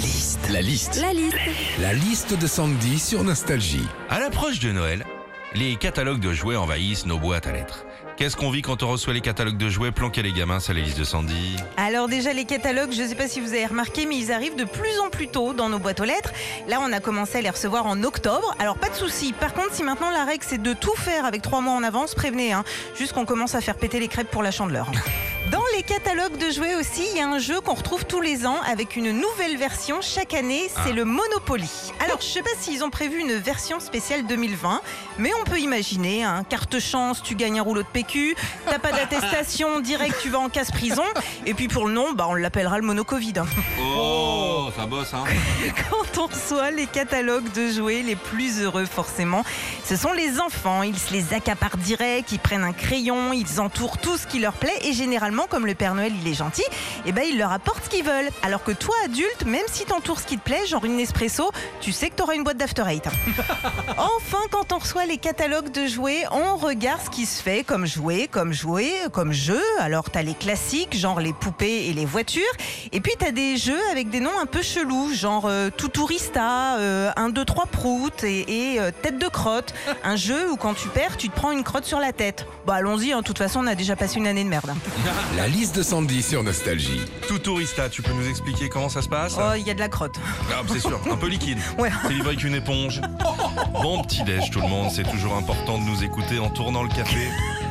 liste. La liste. La liste. La liste de Sandy sur Nostalgie. À l'approche de Noël, les catalogues de jouets envahissent nos boîtes à lettres. Qu'est-ce qu'on vit quand on reçoit les catalogues de jouets planqués les gamins C'est la liste de Sandy. Alors déjà les catalogues, je ne sais pas si vous avez remarqué, mais ils arrivent de plus en plus tôt dans nos boîtes aux lettres. Là, on a commencé à les recevoir en octobre. Alors pas de souci. Par contre, si maintenant la règle c'est de tout faire avec trois mois en avance, prévenez. Hein, juste qu'on commence à faire péter les crêpes pour la chandeleur. Dans les catalogues de jouets aussi, il y a un jeu qu'on retrouve tous les ans avec une nouvelle version chaque année, c'est le Monopoly. Alors je sais pas s'ils ont prévu une version spéciale 2020, mais on peut imaginer, hein, carte chance, tu gagnes un rouleau de PQ, t'as pas d'attestation, direct tu vas en casse-prison, et puis pour le nom, bah, on l'appellera le Mono-Covid. hein. Oh, ça bosse, hein Quand on reçoit les catalogues de jouets les plus heureux forcément, ce sont les enfants. Ils se les accaparent direct, ils prennent un crayon, ils entourent tout ce qui leur plaît et généralement, comme le Père Noël il est gentil, eh ben, ils leur apportent ce qu'ils veulent. Alors que toi, adulte, même si t'entoures ce qui te plaît, genre une Nespresso, tu sais que t'auras une boîte d'After Eight. Enfin, quand on reçoit les catalogues de jouets, on regarde ce qui se fait comme jouet, comme jouet, comme jeu. Alors, t'as les classiques, genre les poupées et les voitures. Et puis, t'as des jeux avec des noms un peu chelous, genre euh, Tuturista, euh, 1, 2, 3 prout et, et, euh, tête de crotte. Un jeu où quand tu perds, tu te prends une crotte sur la tête. Bah, allons-y, hein, de toute façon, on a déjà passé une année de merde. La liste de Sandy sur Nostalgie. Tout tourista, tu peux nous expliquer comment ça se passe? Oh, il y a de la crotte. Ah, c'est sûr, un peu liquide. Ouais. C'est livré avec une éponge. Bon petit déj tout le monde, c'est toujours important de nous écouter en tournant le café.